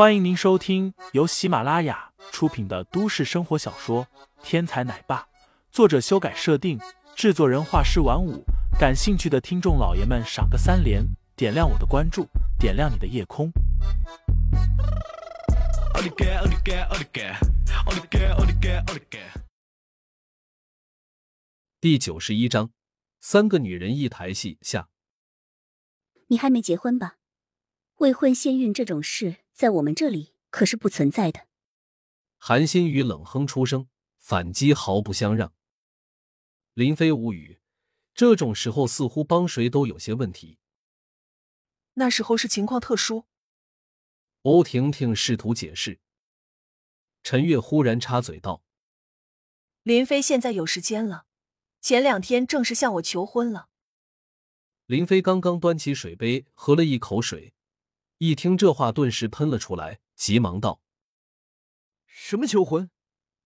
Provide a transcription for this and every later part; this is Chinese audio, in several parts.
欢迎您收听由喜马拉雅出品的都市生活小说《天才奶爸》，作者修改设定，制作人画师晚舞。感兴趣的听众老爷们，赏个三连，点亮我的关注，点亮你的夜空。第九十一章，三个女人一台戏下。你还没结婚吧？未婚先孕这种事，在我们这里可是不存在的。韩新宇冷哼出声，反击毫不相让。林飞无语，这种时候似乎帮谁都有些问题。那时候是情况特殊。欧婷婷试图解释，陈月忽然插嘴道：“林飞现在有时间了，前两天正式向我求婚了。”林飞刚刚端起水杯喝了一口水，一听这话，顿时喷了出来，急忙道：“什么求婚？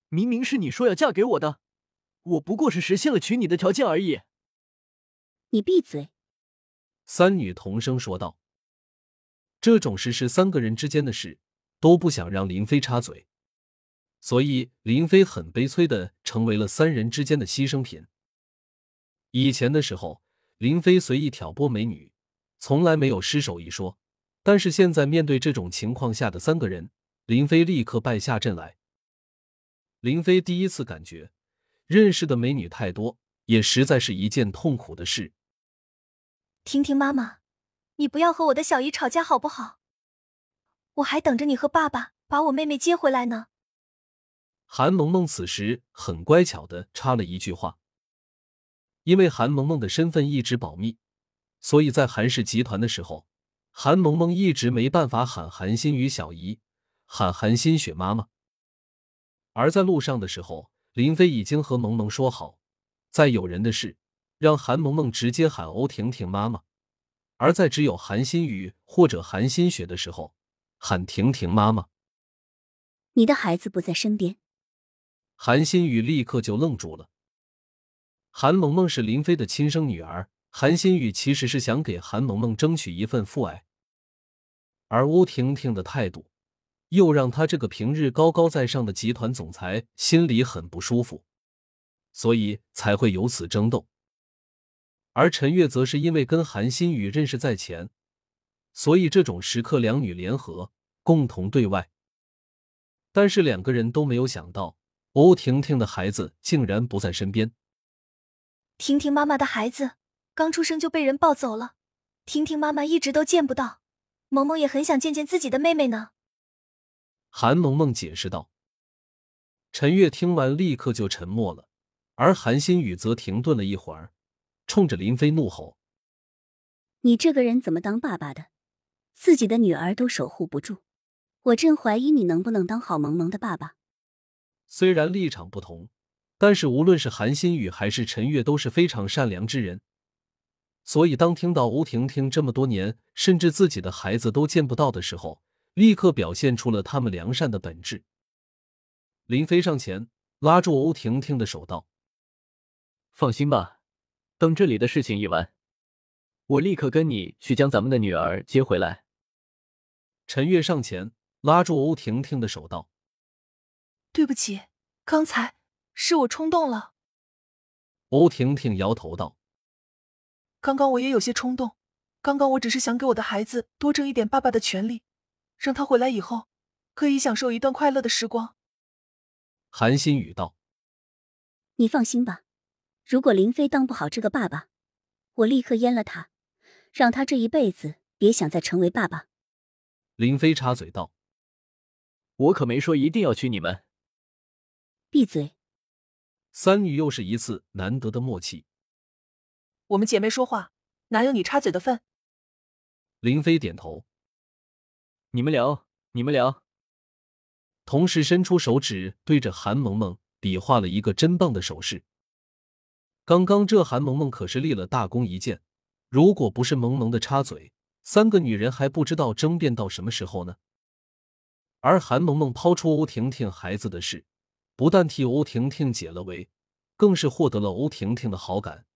明明是你说要嫁给我的，我不过是实现了娶你的条件而已。”你闭嘴！三女同声说道。这种事是三个人之间的事，都不想让林飞插嘴，所以林飞很悲催的成为了三人之间的牺牲品。以前的时候，林飞随意挑拨美女，从来没有失手一说。但是现在面对这种情况下的三个人，林飞立刻败下阵来。林飞第一次感觉，认识的美女太多，也实在是一件痛苦的事。婷婷妈妈。你不要和我的小姨吵架好不好？我还等着你和爸爸把我妹妹接回来呢。韩萌萌此时很乖巧的插了一句话，因为韩萌萌的身份一直保密，所以在韩氏集团的时候，韩萌萌一直没办法喊韩新宇小姨，喊韩新雪妈妈。而在路上的时候，林飞已经和萌萌说好，在有人的事，让韩萌萌直接喊欧婷婷妈妈。而在只有韩新宇或者韩新雪的时候，喊婷婷妈妈。你的孩子不在身边。韩新宇立刻就愣住了。韩萌萌是林飞的亲生女儿，韩新宇其实是想给韩萌萌争取一份父爱，而欧婷婷的态度，又让他这个平日高高在上的集团总裁心里很不舒服，所以才会有此争斗。而陈月则是因为跟韩新宇认识在前，所以这种时刻两女联合，共同对外。但是两个人都没有想到，欧婷婷的孩子竟然不在身边。婷婷妈妈的孩子刚出生就被人抱走了，婷婷妈妈一直都见不到。萌萌也很想见见自己的妹妹呢。韩萌萌解释道。陈月听完立刻就沉默了，而韩新宇则停顿了一会儿。冲着林飞怒吼：“你这个人怎么当爸爸的？自己的女儿都守护不住，我真怀疑你能不能当好萌萌的爸爸。”虽然立场不同，但是无论是韩新宇还是陈月都是非常善良之人，所以当听到欧婷婷这么多年甚至自己的孩子都见不到的时候，立刻表现出了他们良善的本质。林飞上前拉住欧婷婷的手道：“放心吧。”等这里的事情一完，我立刻跟你去将咱们的女儿接回来。陈月上前拉住欧婷婷的手道：“对不起，刚才是我冲动了。”欧婷婷摇头道：“刚刚我也有些冲动，刚刚我只是想给我的孩子多争一点爸爸的权利，让他回来以后可以享受一段快乐的时光。”韩新宇道：“你放心吧。”如果林飞当不好这个爸爸，我立刻阉了他，让他这一辈子别想再成为爸爸。林飞插嘴道：“我可没说一定要娶你们。”闭嘴！三女又是一次难得的默契。我们姐妹说话，哪有你插嘴的份？林飞点头。你们聊，你们聊。同时伸出手指对着韩萌萌比划了一个真棒的手势。刚刚这韩萌萌可是立了大功一件，如果不是萌萌的插嘴，三个女人还不知道争辩到什么时候呢。而韩萌萌抛出欧婷婷孩子的事，不但替欧婷婷解了围，更是获得了欧婷婷的好感，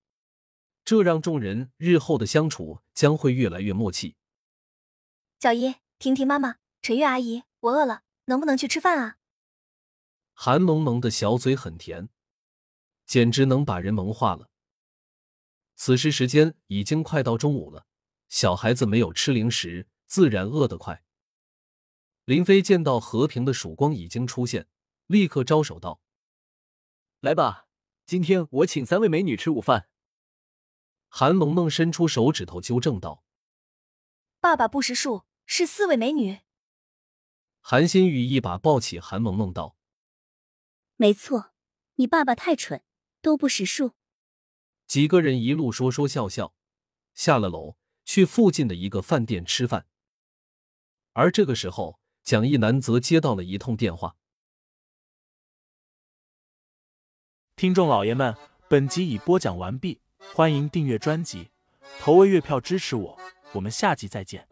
这让众人日后的相处将会越来越默契。小姨，婷婷妈妈，陈月阿姨，我饿了，能不能去吃饭啊？韩萌萌的小嘴很甜，简直能把人萌化了。此时时间已经快到中午了，小孩子没有吃零食，自然饿得快。林飞见到和平的曙光已经出现，立刻招手道：“来吧，今天我请三位美女吃午饭。”韩萌萌伸出手指头纠正道：“爸爸不识数，是四位美女。”韩新宇一把抱起韩萌萌道：“没错，你爸爸太蠢，都不识数。”几个人一路说说笑笑，下了楼，去附近的一个饭店吃饭。而这个时候，蒋一南则接到了一通电话。听众老爷们，本集已播讲完毕，欢迎订阅专辑，投喂月票支持我，我们下集再见。